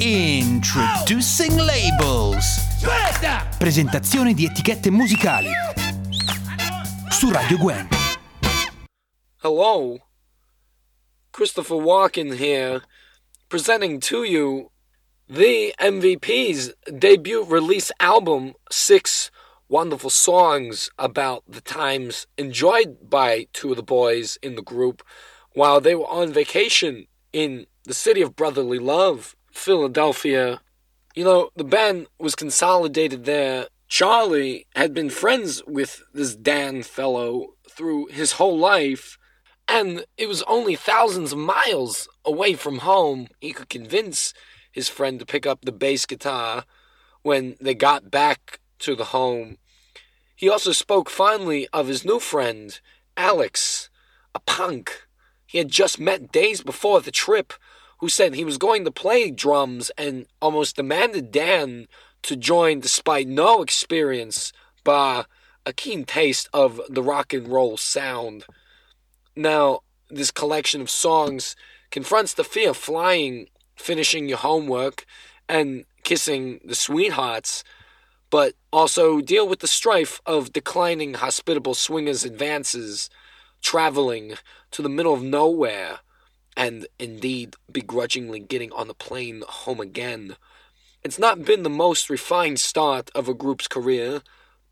Introducing Labels. Presentazione di etichette musicali. Su Radio Gwen. Hello. Christopher Walken here, presenting to you the MVP's debut release album, Six Wonderful Songs about the times enjoyed by two of the boys in the group while they were on vacation in the city of brotherly love, Philadelphia. You know, the band was consolidated there. Charlie had been friends with this Dan fellow through his whole life, and it was only thousands of miles away from home he could convince his friend to pick up the bass guitar when they got back to the home. He also spoke fondly of his new friend, Alex, a punk he had just met days before the trip, who said he was going to play drums and almost demanded Dan to join despite no experience, but a keen taste of the rock and roll sound. Now, this collection of songs confronts the fear of flying, finishing your homework, and kissing the sweethearts, but also deal with the strife of declining hospitable swingers' advances, traveling to the middle of nowhere, and indeed begrudgingly getting on the plane home again. It's not been the most refined start of a group's career,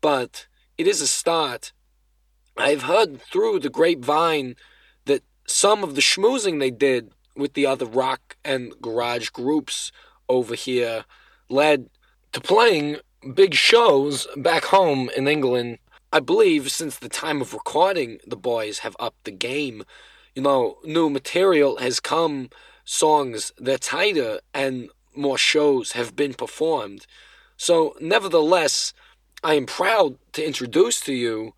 but it is a start. I've heard through the grapevine that some of the schmoozing they did with the other rock and garage groups over here led to playing big shows back home in England I believe since the time of recording, the boys have upped the game. You know, new material has come, songs they're tighter, and more shows have been performed. So, nevertheless, I am proud to introduce to you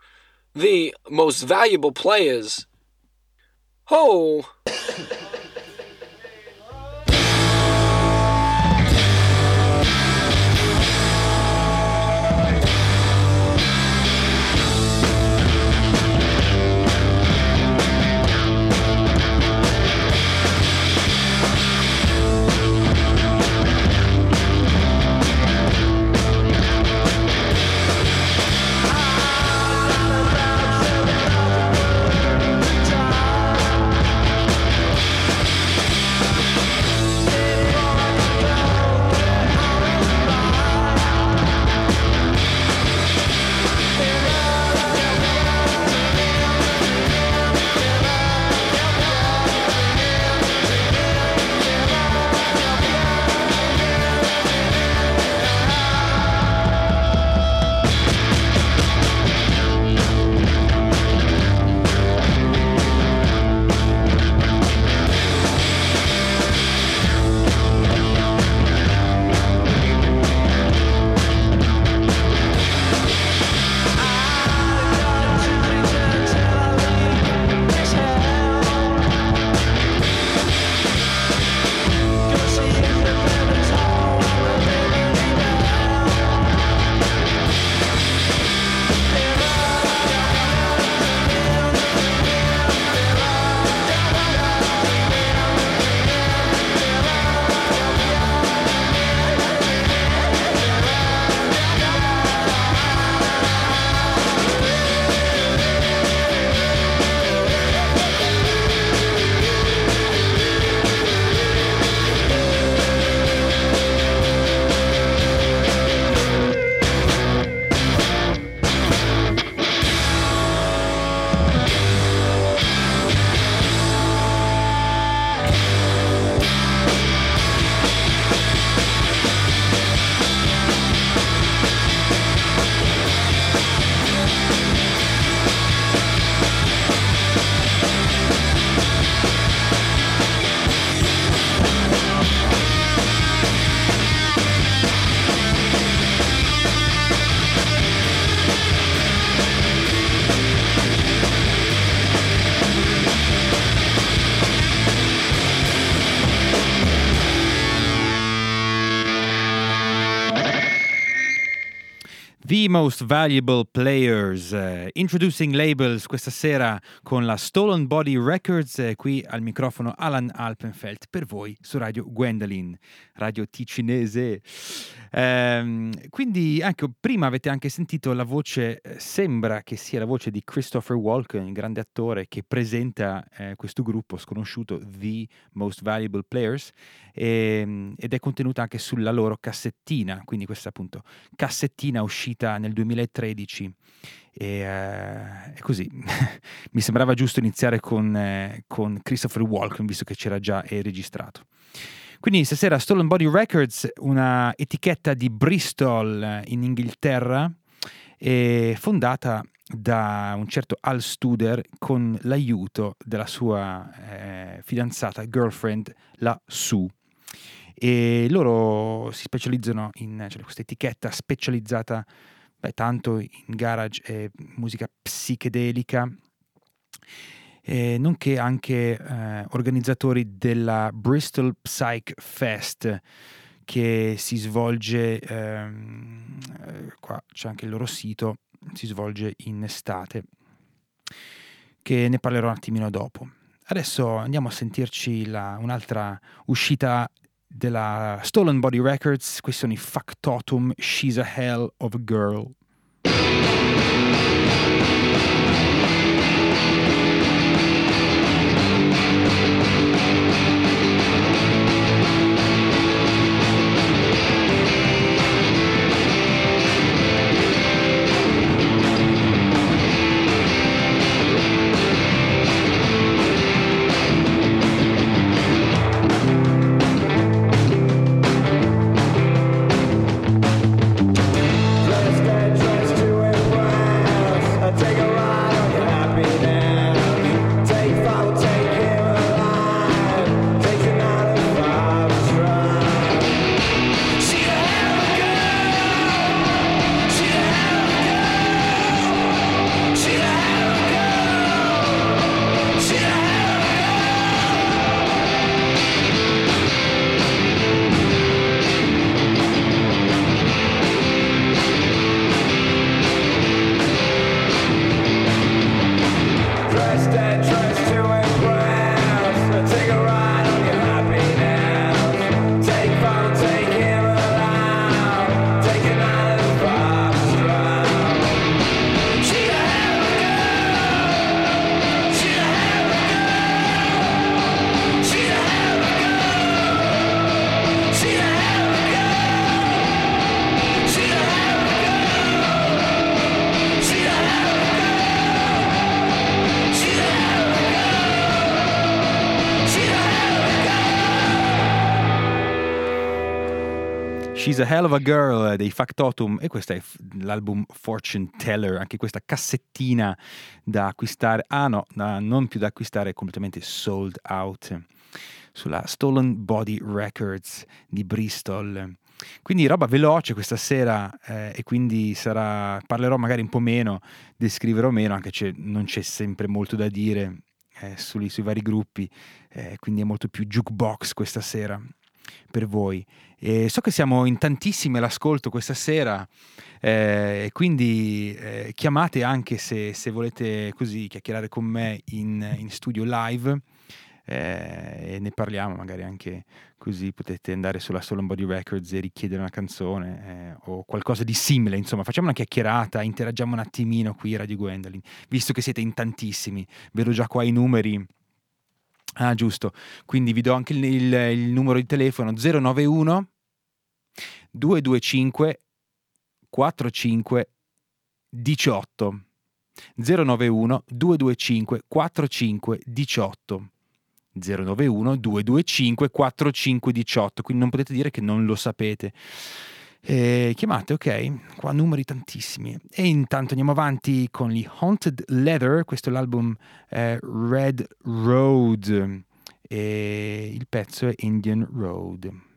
the most valuable players. Ho! The Most Valuable Players, uh, Introducing Labels questa sera con la Stolen Body Records, eh, qui al microfono Alan Alpenfeld per voi su Radio Gwendolyn, radio ticinese. Um, quindi anche prima avete anche sentito la voce, eh, sembra che sia la voce di Christopher Walken, il grande attore che presenta eh, questo gruppo sconosciuto, The Most Valuable Players, e, ehm, ed è contenuta anche sulla loro cassettina, quindi questa appunto cassettina uscita nel 2013. E, uh, e così mi sembrava giusto iniziare con, eh, con Christopher Walken, visto che c'era già registrato. Quindi stasera Stolen Body Records, una etichetta di Bristol eh, in Inghilterra, fondata da un certo Al Studer con l'aiuto della sua eh, fidanzata, girlfriend, la Sue. E loro si specializzano in cioè, questa etichetta specializzata beh, tanto in garage e musica psichedelica eh, nonché anche eh, organizzatori della Bristol Psych Fest che si svolge, ehm, eh, qua c'è anche il loro sito, si svolge in estate, che ne parlerò un attimino dopo. Adesso andiamo a sentirci la, un'altra uscita della Stolen Body Records, questi sono i Factotum She's a Hell of a Girl. She's a Hell of a Girl dei Factotum e questo è l'album Fortune Teller, anche questa cassettina da acquistare, ah no, da, non più da acquistare, completamente sold out sulla Stolen Body Records di Bristol. Quindi roba veloce questa sera eh, e quindi sarà, parlerò magari un po' meno, descriverò meno, anche se non c'è sempre molto da dire eh, sui, sui, vari gruppi, eh, quindi è molto più jukebox questa sera per voi. E so che siamo in tantissimi all'ascolto questa sera, eh, quindi eh, chiamate anche se, se, volete così chiacchierare con me in, in studio live. Eh, e ne parliamo magari anche così potete andare sulla Stolen Body Records e richiedere una canzone eh, o qualcosa di simile insomma facciamo una chiacchierata interagiamo un attimino qui Radio Gwendolyn visto che siete in tantissimi vedo già qua i numeri Ah, giusto. Quindi vi do anche il, il, il numero di telefono 091 225 45 18 091 225 45 18 091 225 45 18 quindi non potete dire che non lo sapete eh, chiamate, ok? Qua numeri tantissimi. E intanto andiamo avanti con gli Haunted Leather, questo è l'album eh, Red Road e il pezzo è Indian Road.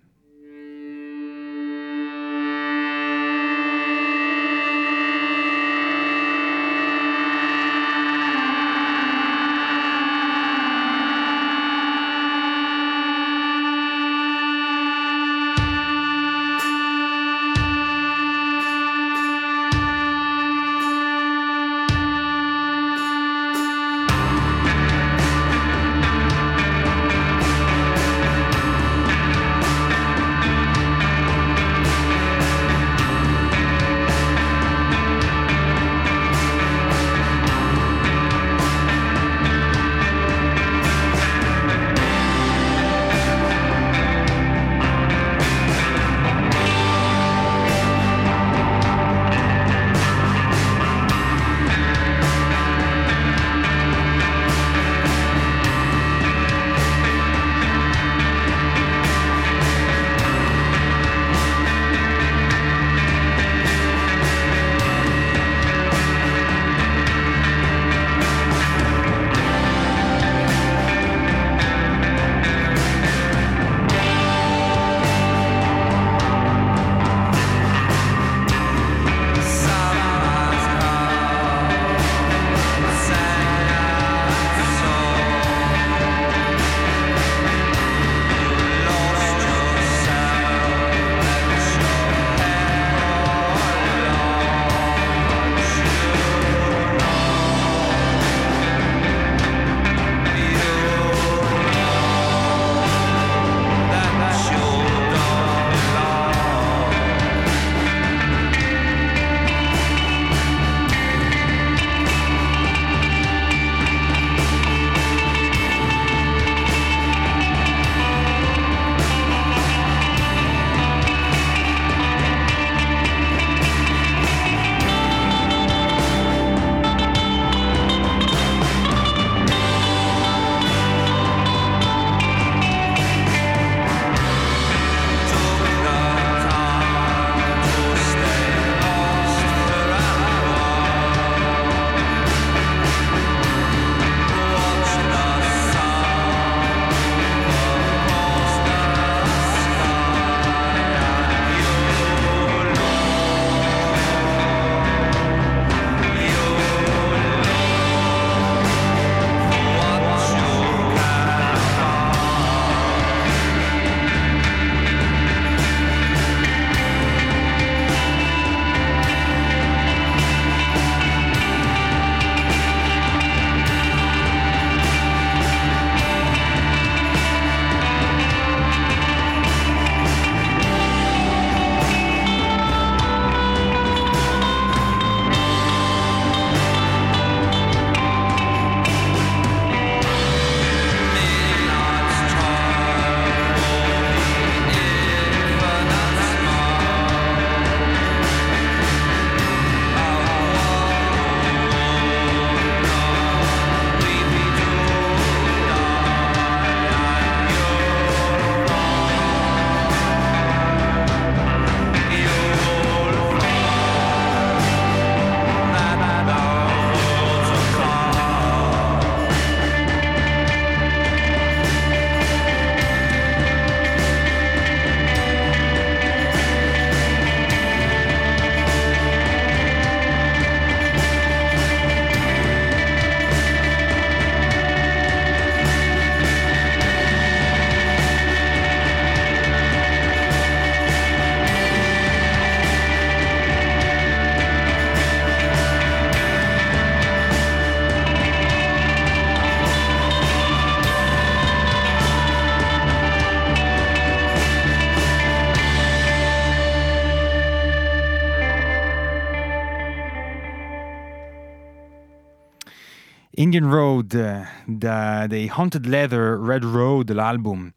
Indian Road da, dei Haunted Leather Red Road, l'album.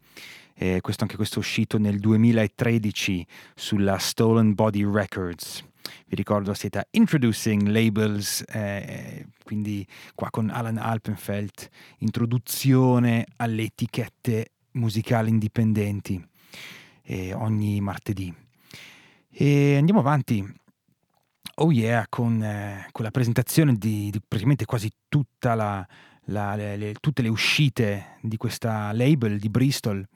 Eh, questo, anche questo è uscito nel 2013 sulla Stolen Body Records. Vi ricordo siete Introducing Labels, eh, quindi qua con Alan Alpenfeld, introduzione alle etichette musicali indipendenti eh, ogni martedì. E andiamo avanti. Oh yeah, con, eh, con la presentazione di, di, praticamente quasi tutta la, la, le, le, tutte le uscite di questa label di Bristol.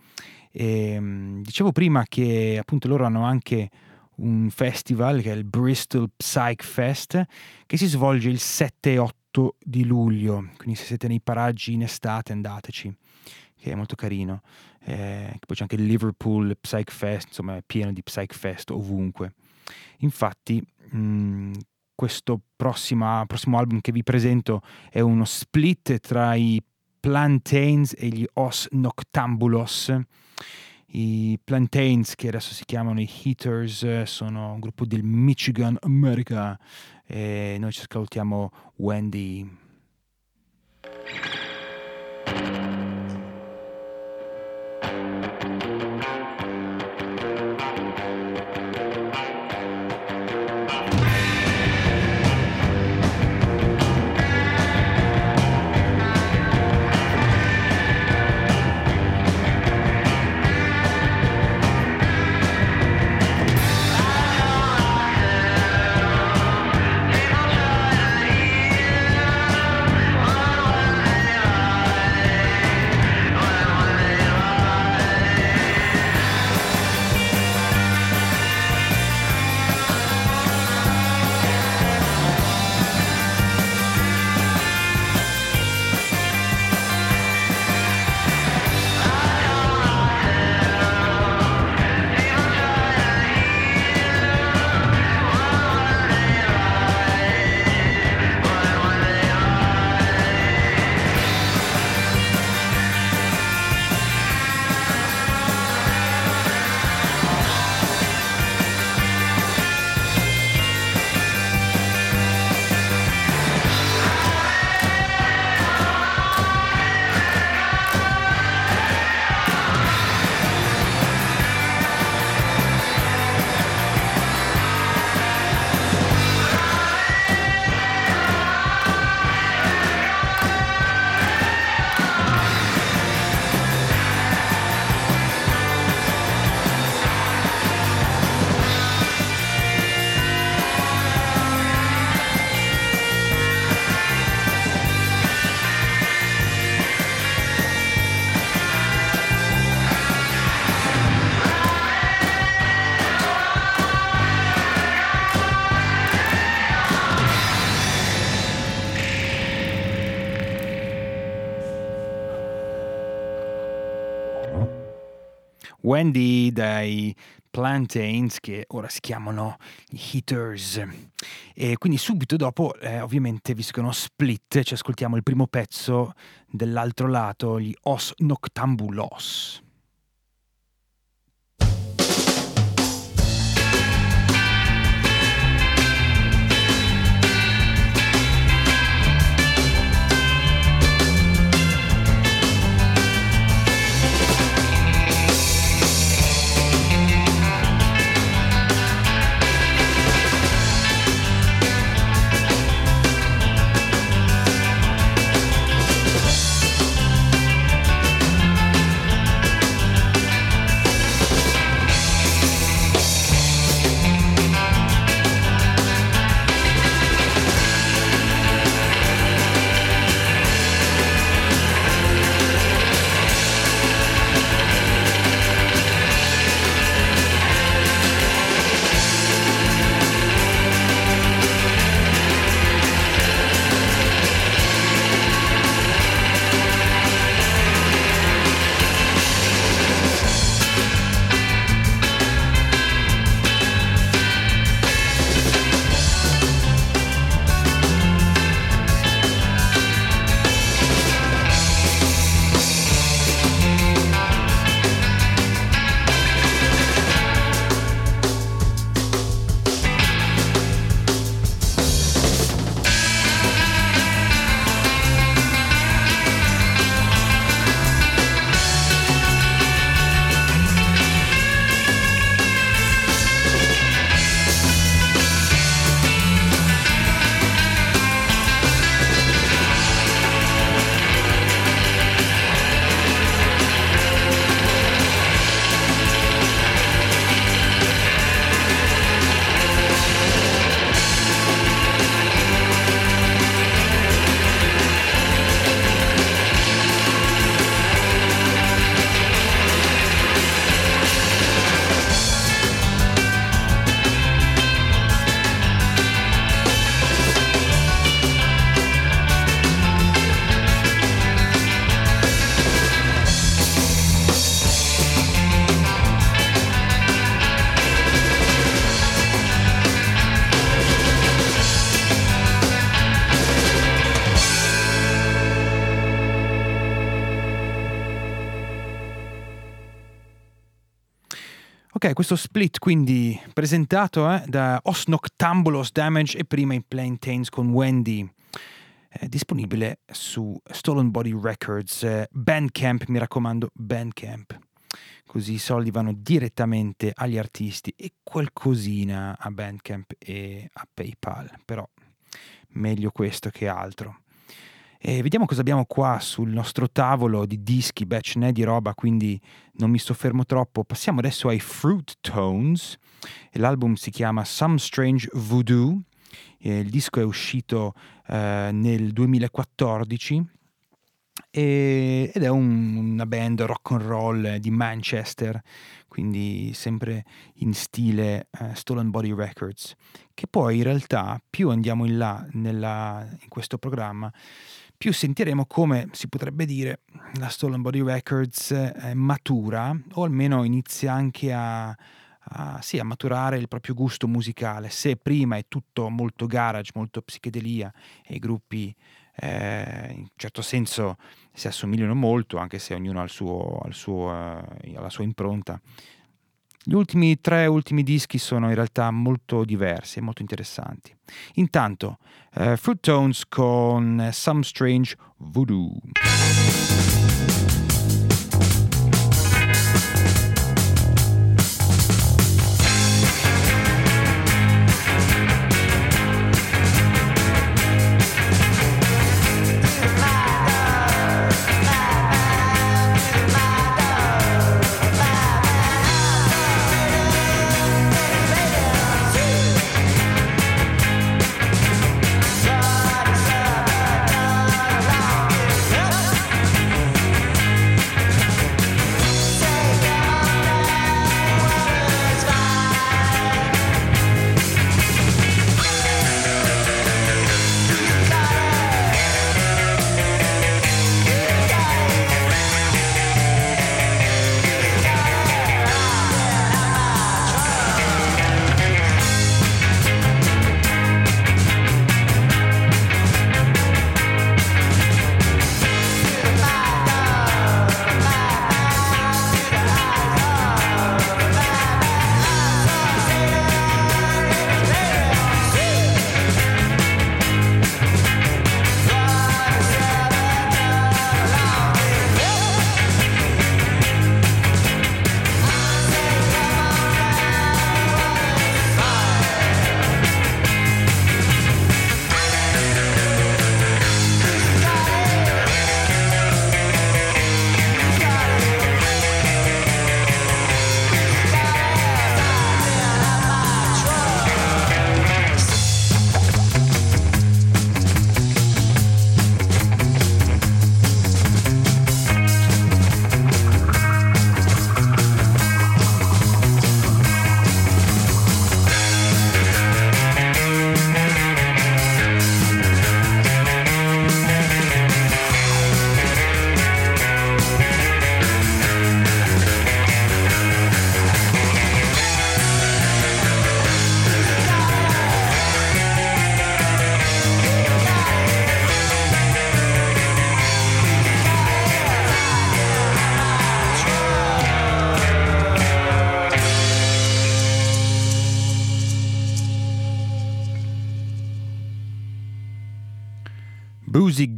E, um, dicevo prima che appunto loro hanno anche un festival che è il Bristol Psych Fest che si svolge il 7 e 8 di luglio, quindi se siete nei paraggi in estate andateci, che è molto carino. Eh, poi c'è anche il Liverpool Psych Fest, insomma è pieno di Psych Fest ovunque. Infatti mh, mm, questo prossima, prossimo album che vi presento è uno split tra i Plantains e gli Os Noctambulos i Plantains, che adesso si chiamano i Heaters, sono un gruppo del Michigan, America, e noi ci ascoltiamo Wendy. Wendy dai Plantains che ora si chiamano i Heaters e quindi subito dopo eh, ovviamente visto che è uno split ci ascoltiamo il primo pezzo dell'altro lato gli Os Noctambulos Questo split quindi presentato eh, da Os Noctambulos Damage e prima i Plantains con Wendy. È disponibile su Stolen Body Records, eh, Bandcamp, mi raccomando, Bandcamp. Così i soldi vanno direttamente agli artisti e qualcosina a Bandcamp e a PayPal, però meglio questo che altro. E vediamo cosa abbiamo qua sul nostro tavolo di dischi, beh ce di roba, quindi non mi soffermo troppo. Passiamo adesso ai Fruit Tones, l'album si chiama Some Strange Voodoo, il disco è uscito eh, nel 2014 e, ed è un, una band rock and roll di Manchester, quindi sempre in stile uh, Stolen Body Records, che poi in realtà più andiamo in là nella, in questo programma, più sentiremo come si potrebbe dire la Stolen Body Records eh, matura o almeno inizia anche a, a, sì, a, maturare il proprio gusto musicale. Se prima è tutto molto garage, molto psichedelia e i gruppi eh, in un certo senso si assomigliano molto, anche se ognuno ha, suo, ha, suo, eh, la sua impronta. Gli ultimi tre ultimi dischi sono in realtà molto diversi e molto interessanti. Intanto, uh, Fruit Tones con Some Strange Voodoo.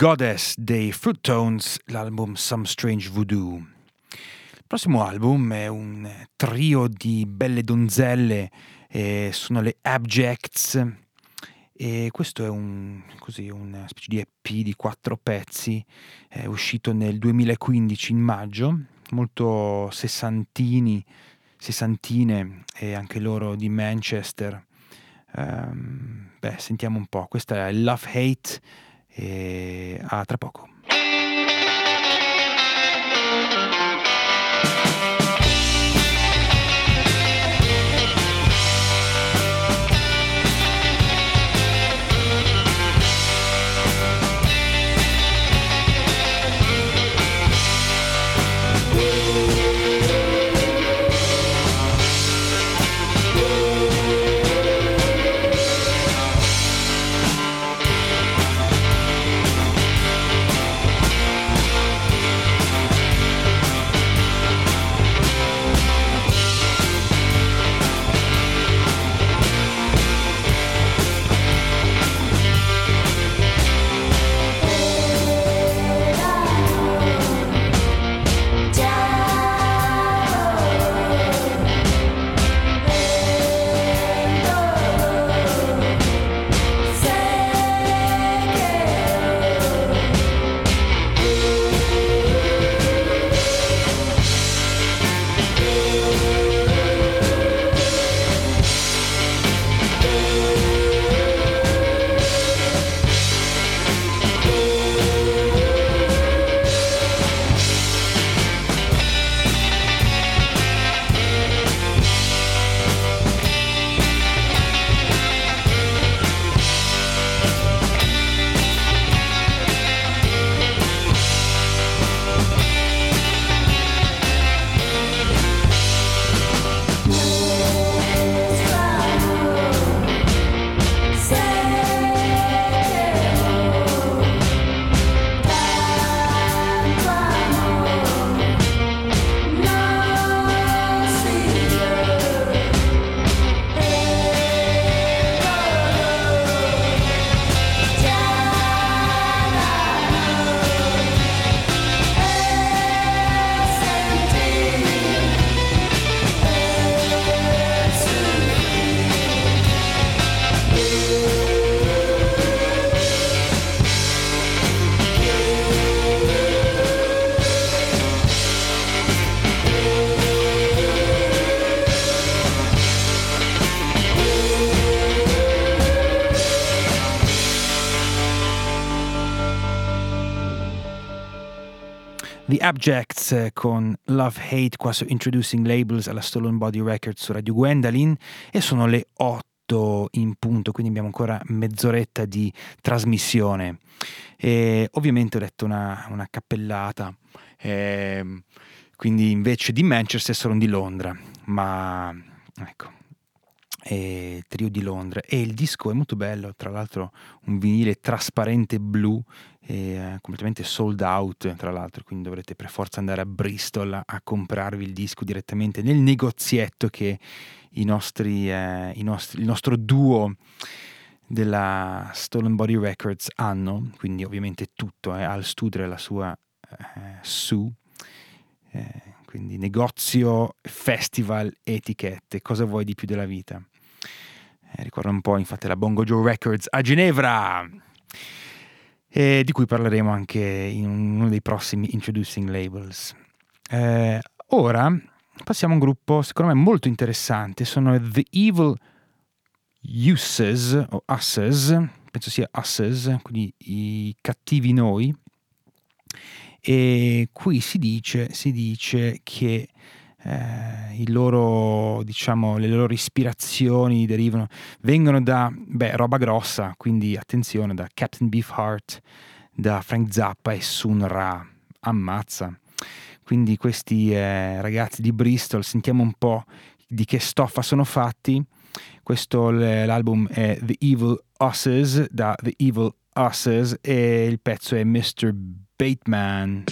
Goddess dei Fruit Tones, l'album Some Strange Voodoo. Il prossimo album è un trio di belle donzelle, eh, sono le Abjects e questo è un, così, una specie di EP di quattro pezzi, è uscito nel 2015 in maggio, molto sessantini, sessantine e anche loro di Manchester. Um, beh, sentiamo un po', questa è Love Hate e a tra poco. Abjects eh, con Love Hate qua su Introducing Labels alla Stolen Body Records su Radio Gwendolyn e sono le 8 in punto, quindi abbiamo ancora mezz'oretta di trasmissione. E ovviamente ho detto una, una cappellata, eh, quindi invece di Manchester sono di Londra, ma ecco, trio di Londra e il disco è molto bello tra l'altro un vinile trasparente blu e, uh, completamente sold out tra l'altro quindi dovrete per forza andare a Bristol a, a comprarvi il disco direttamente nel negozietto che i nostri, eh, i nostri, il nostro duo della Stolen Body Records hanno quindi ovviamente tutto eh, al studio e la sua eh, su eh, quindi negozio, festival, etichette, cosa vuoi di più della vita? Eh, ricorda un po' infatti la Bongo Joe Records a Ginevra, eh, di cui parleremo anche in uno dei prossimi Introducing Labels. Eh, ora passiamo a un gruppo secondo me molto interessante, sono The Evil Uses o Usses, penso sia Usses, quindi i cattivi noi. E qui si dice, si dice che eh, loro, diciamo, le loro ispirazioni derivano, vengono da beh, roba grossa, quindi attenzione, da Captain Beefheart, da Frank Zappa e Sun Ra. Ammazza. Quindi questi eh, ragazzi di Bristol, sentiamo un po' di che stoffa sono fatti. Questo l'album è The Evil Usses da The Evil Usses e il pezzo è Mr. Bateman.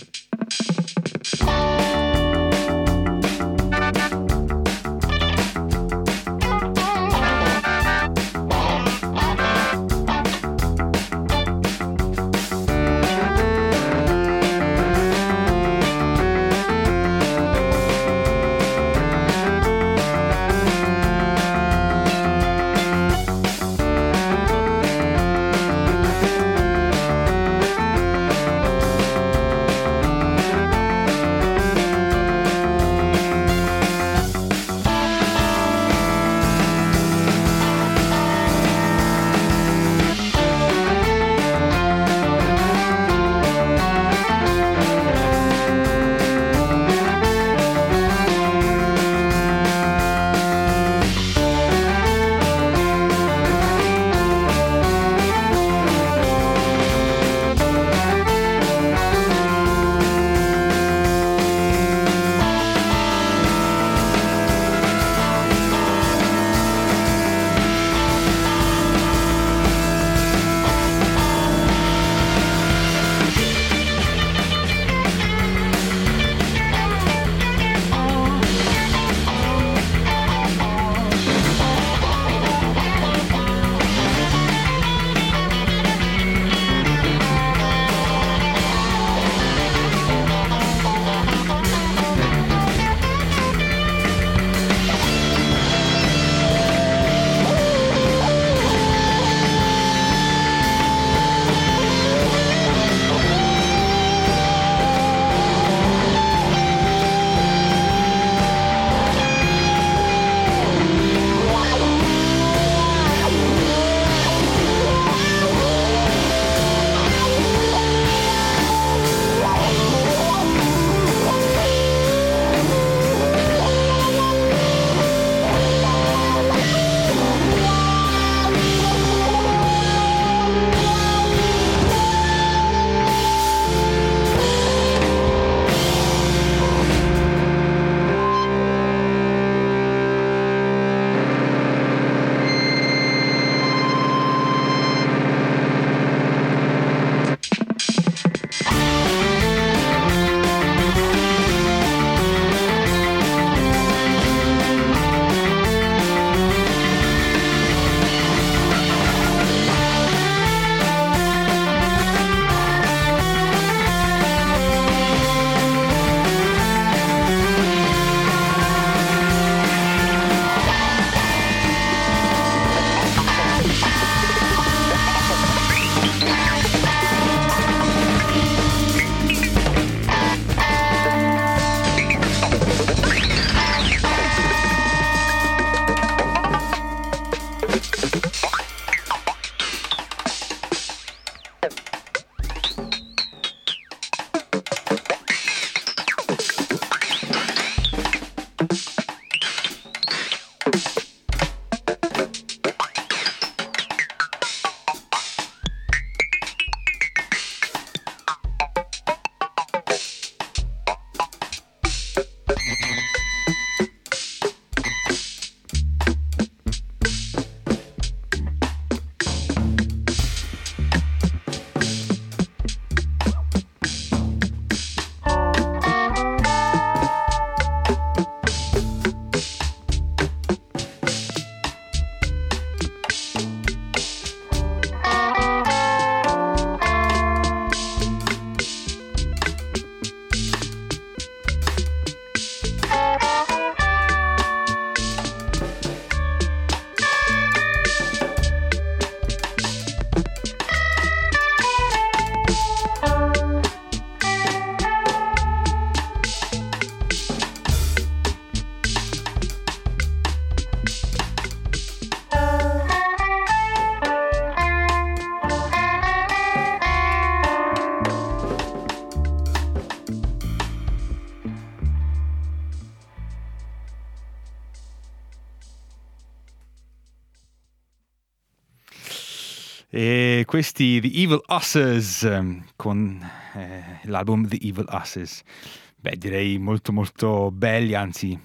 Questi The Evil Usses con eh, l'album The Evil Usses. Beh, direi molto molto belli, anzi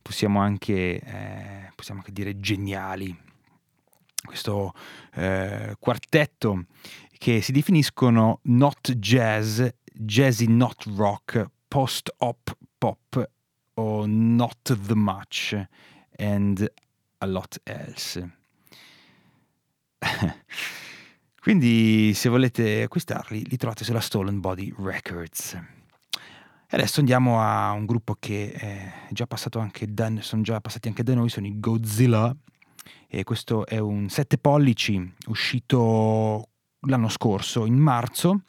possiamo anche, eh, possiamo anche dire geniali. Questo eh, quartetto che si definiscono not jazz, jazzy not rock, post-op pop o not the much and a lot else. Quindi se volete acquistarli li trovate sulla Stolen Body Records. E adesso andiamo a un gruppo che è già passato anche da, sono già passati anche da noi, sono i Godzilla. E questo è un 7 pollici uscito l'anno scorso, in marzo,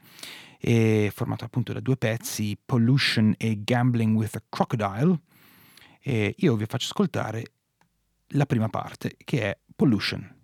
e formato appunto da due pezzi, Pollution e Gambling with a Crocodile. E io vi faccio ascoltare la prima parte, che è Pollution.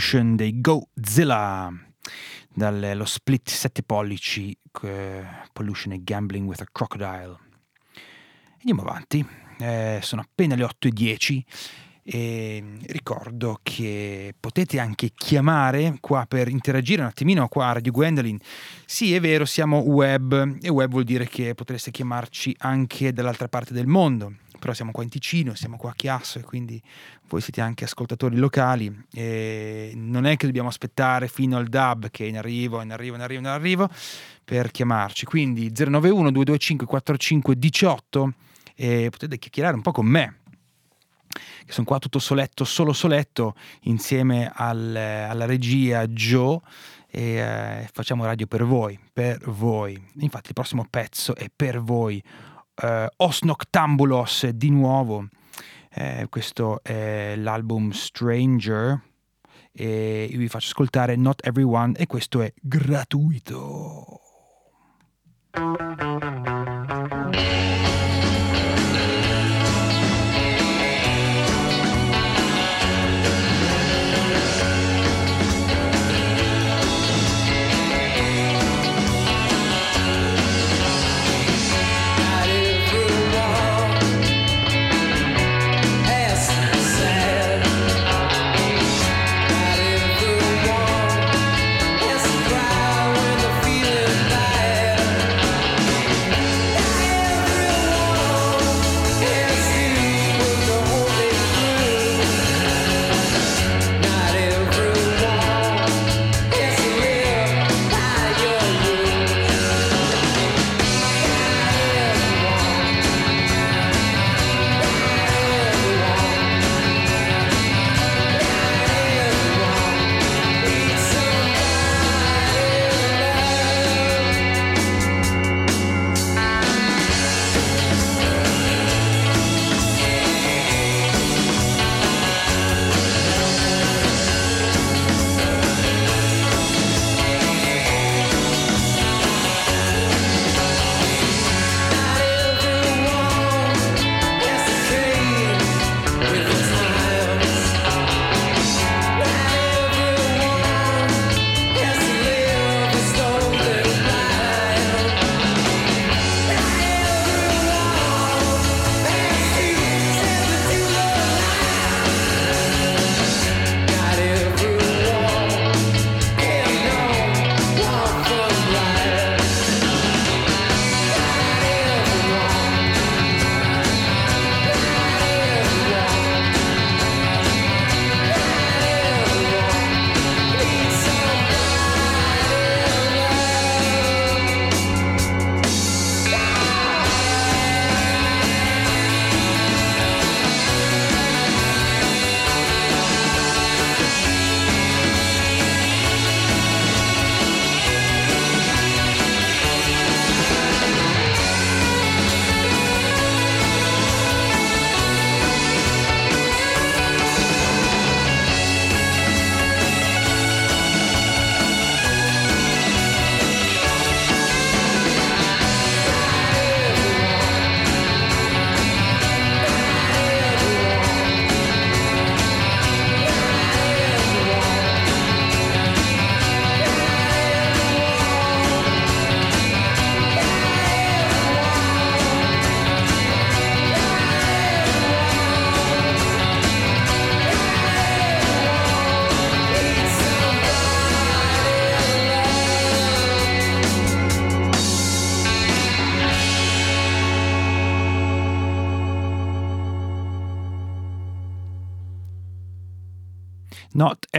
Pollution dei Godzilla dallo split 7 pollici eh, Pollution e Gambling with a Crocodile. Andiamo avanti, eh, sono appena le 8 e 10 e ricordo che potete anche chiamare qua per interagire un attimino qua a Radio Gwendolyn. Sì, è vero, siamo web e web vuol dire che potreste chiamarci anche dall'altra parte del mondo però siamo qua in Ticino, siamo qua a Chiasso e quindi voi siete anche ascoltatori locali e non è che dobbiamo aspettare fino al DAB che è in arrivo, in arrivo, in arrivo, in arrivo per chiamarci. Quindi 091 225 4518 e potete chiacchierare un po' con me che sono qua tutto soletto, solo soletto, insieme al, alla regia Joe e eh, facciamo radio per voi, per voi. Infatti il prossimo pezzo è per voi uh, Os Noctambulos di nuovo Eh, questo è l'album Stranger e vi faccio ascoltare Not Everyone e questo è gratuito.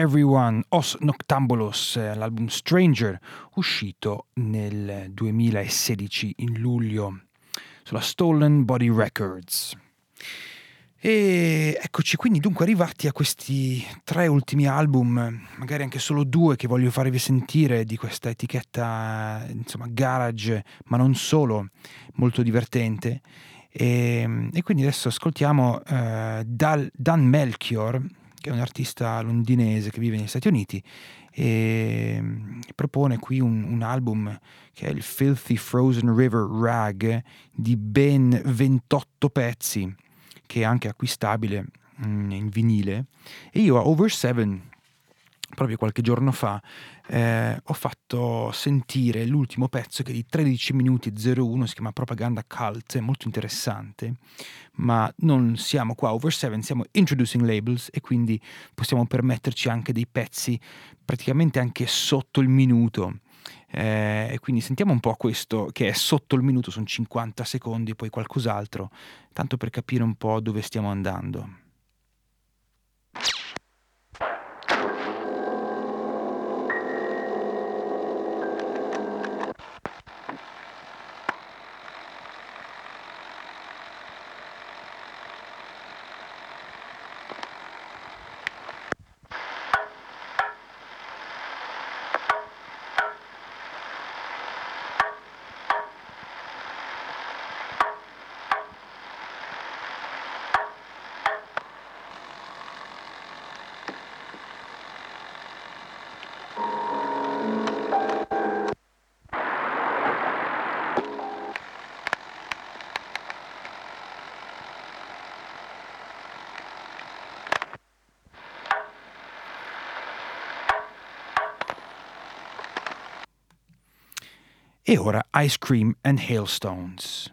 Everyone, Os Noctambulos, l'album Stranger, uscito nel 2016 in luglio sulla Stolen Body Records. E eccoci quindi dunque arrivati a questi tre ultimi album, magari anche solo due che voglio farvi sentire di questa etichetta, insomma, garage, ma non solo, molto divertente. E, e quindi adesso ascoltiamo uh, Dal, Dan Melchior, che è un artista londinese che vive negli Stati Uniti e mm, propone qui un, un, album che è il Filthy Frozen River Rag di ben 28 pezzi che è anche acquistabile mm, in vinile. E io a Over 7 proprio qualche giorno fa eh, ho fatto sentire l'ultimo pezzo che è di 13 minuti e 01, si chiama Propaganda Cult, è molto interessante, ma non siamo qua over 7, siamo introducing labels e quindi possiamo permetterci anche dei pezzi praticamente anche sotto il minuto. Eh, quindi sentiamo un po' questo che è sotto il minuto, sono 50 secondi poi qualcos'altro, tanto per capire un po' dove stiamo andando. E ora Ice Cream and Hailstones.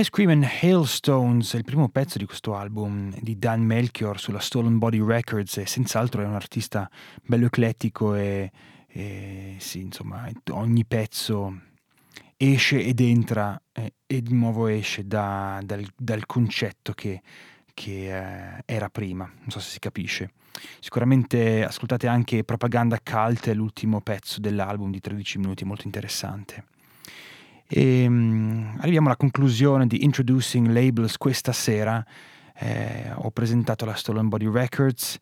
Ice Cream and Hailstones è il primo pezzo di questo album di Dan Melchior sulla Stolen Body Records e senz'altro è un artista bello eclettico e, e sì, insomma, ogni pezzo esce ed entra eh, e di nuovo esce da, dal, dal, concetto che, che eh, era prima, non so se si capisce. Sicuramente ascoltate anche Propaganda Cult, l'ultimo pezzo dell'album di 13 minuti, molto interessante. E um, arriviamo alla conclusione di Introducing Labels questa sera. Eh, ho presentato la Stolen Body Records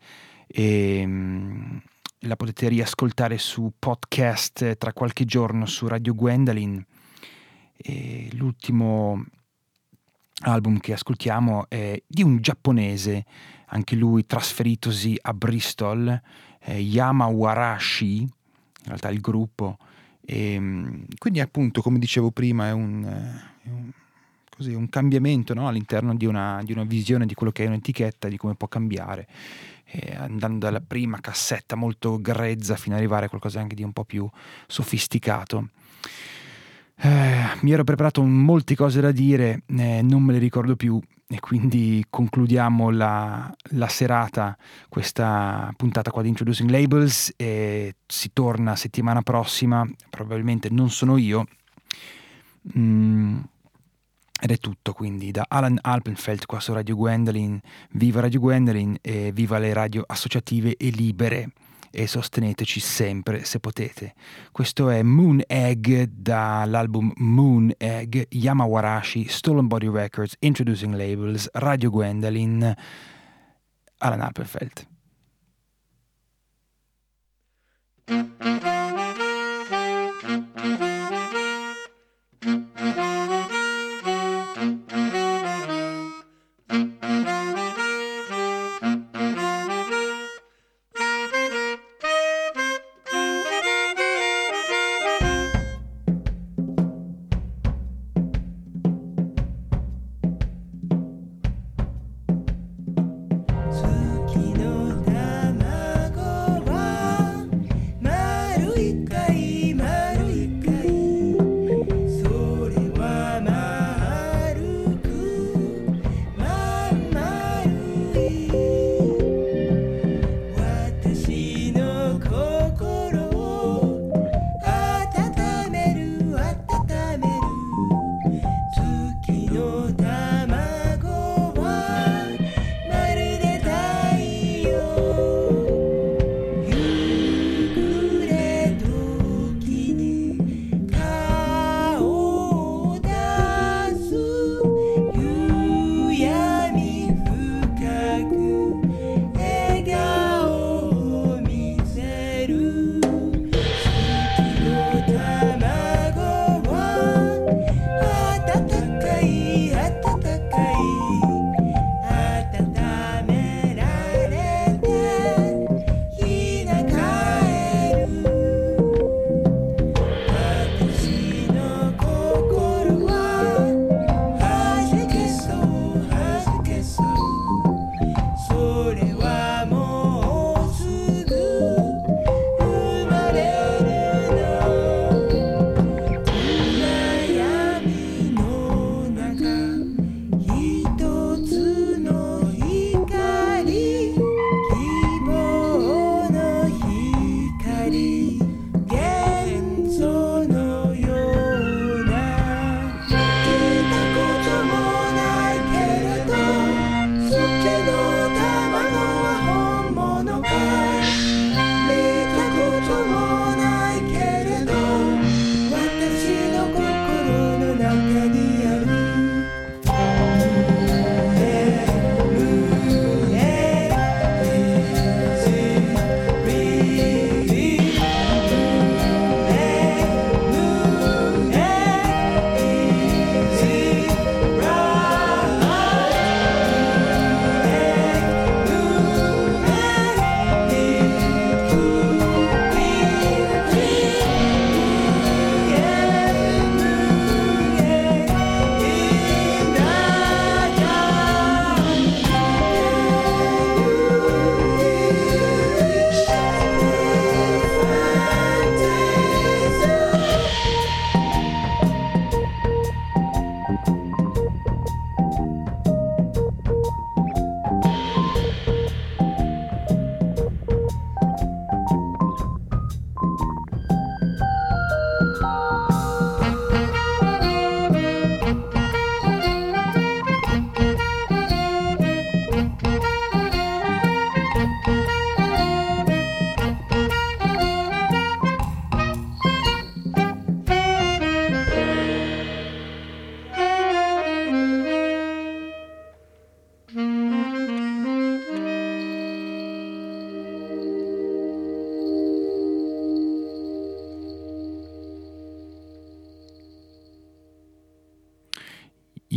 e um, la potete riascoltare su podcast tra qualche giorno su Radio Gwendolyn. E l'ultimo album che ascoltiamo è di un giapponese, anche lui trasferitosi a Bristol, eh, Yama Warashi, in realtà il gruppo, e, ehm, quindi appunto, come dicevo prima, è un, è un così, un cambiamento no? all'interno di una, di una, visione di quello che è un'etichetta, di come può cambiare, e andando dalla prima cassetta molto grezza fino ad arrivare a qualcosa anche di un po' più sofisticato. Eh, mi ero preparato molte cose da dire, eh, non me le ricordo più e quindi concludiamo la, la, serata, questa puntata qua di Introducing Labels e si torna settimana prossima, probabilmente non sono io. Mm, ed è tutto quindi da Alan Alpenfeld qua su Radio Gwendolyn, viva Radio Gwendolyn e viva le radio associative e libere e sosteneteci sempre se potete. Questo è Moon Egg dall'album Moon Egg, Yamawarashi, Stolen Body Records, Introducing Labels, Radio Gwendolyn, Alan Appelfeld.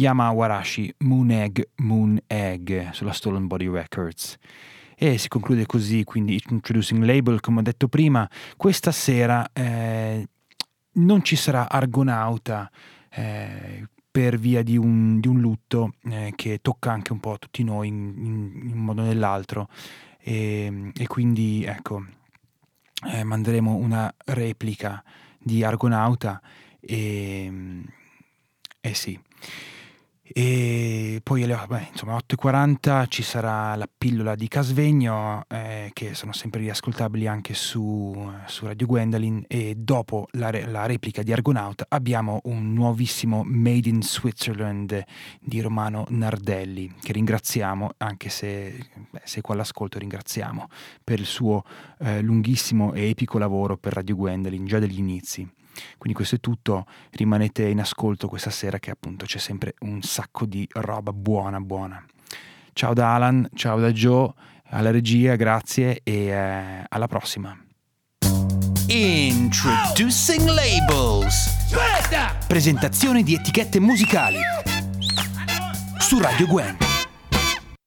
Yamawarashi Moon Egg Moon Egg sulla Stolen Body Records. E si conclude così, quindi Introducing Label, come ho detto prima, questa sera eh, non ci sarà Argonauta, eh, per via di un, di un lutto eh, che tocca anche un po' tutti noi in, in, in un modo o nell'altro e, e quindi ecco eh, manderemo una replica di Argonauta e, e sì e poi alle beh, insomma, 8.40 ci sarà la pillola di Casvegno eh, che sono sempre riascoltabili anche su, su Radio Gwendolyn e dopo la, la, replica di Argonauta abbiamo un nuovissimo Made in Switzerland di Romano Nardelli che ringraziamo anche se beh, se qua all'ascolto ringraziamo per il suo eh, lunghissimo e epico lavoro per Radio Gwendolyn già dagli inizi. Quindi questo è tutto, rimanete in ascolto questa sera che appunto c'è sempre un sacco di roba buona buona. Ciao da Alan, ciao da Joe, alla regia, grazie e eh, alla prossima. Introducing Labels. Presentazione di etichette musicali. Su Radio Gwen.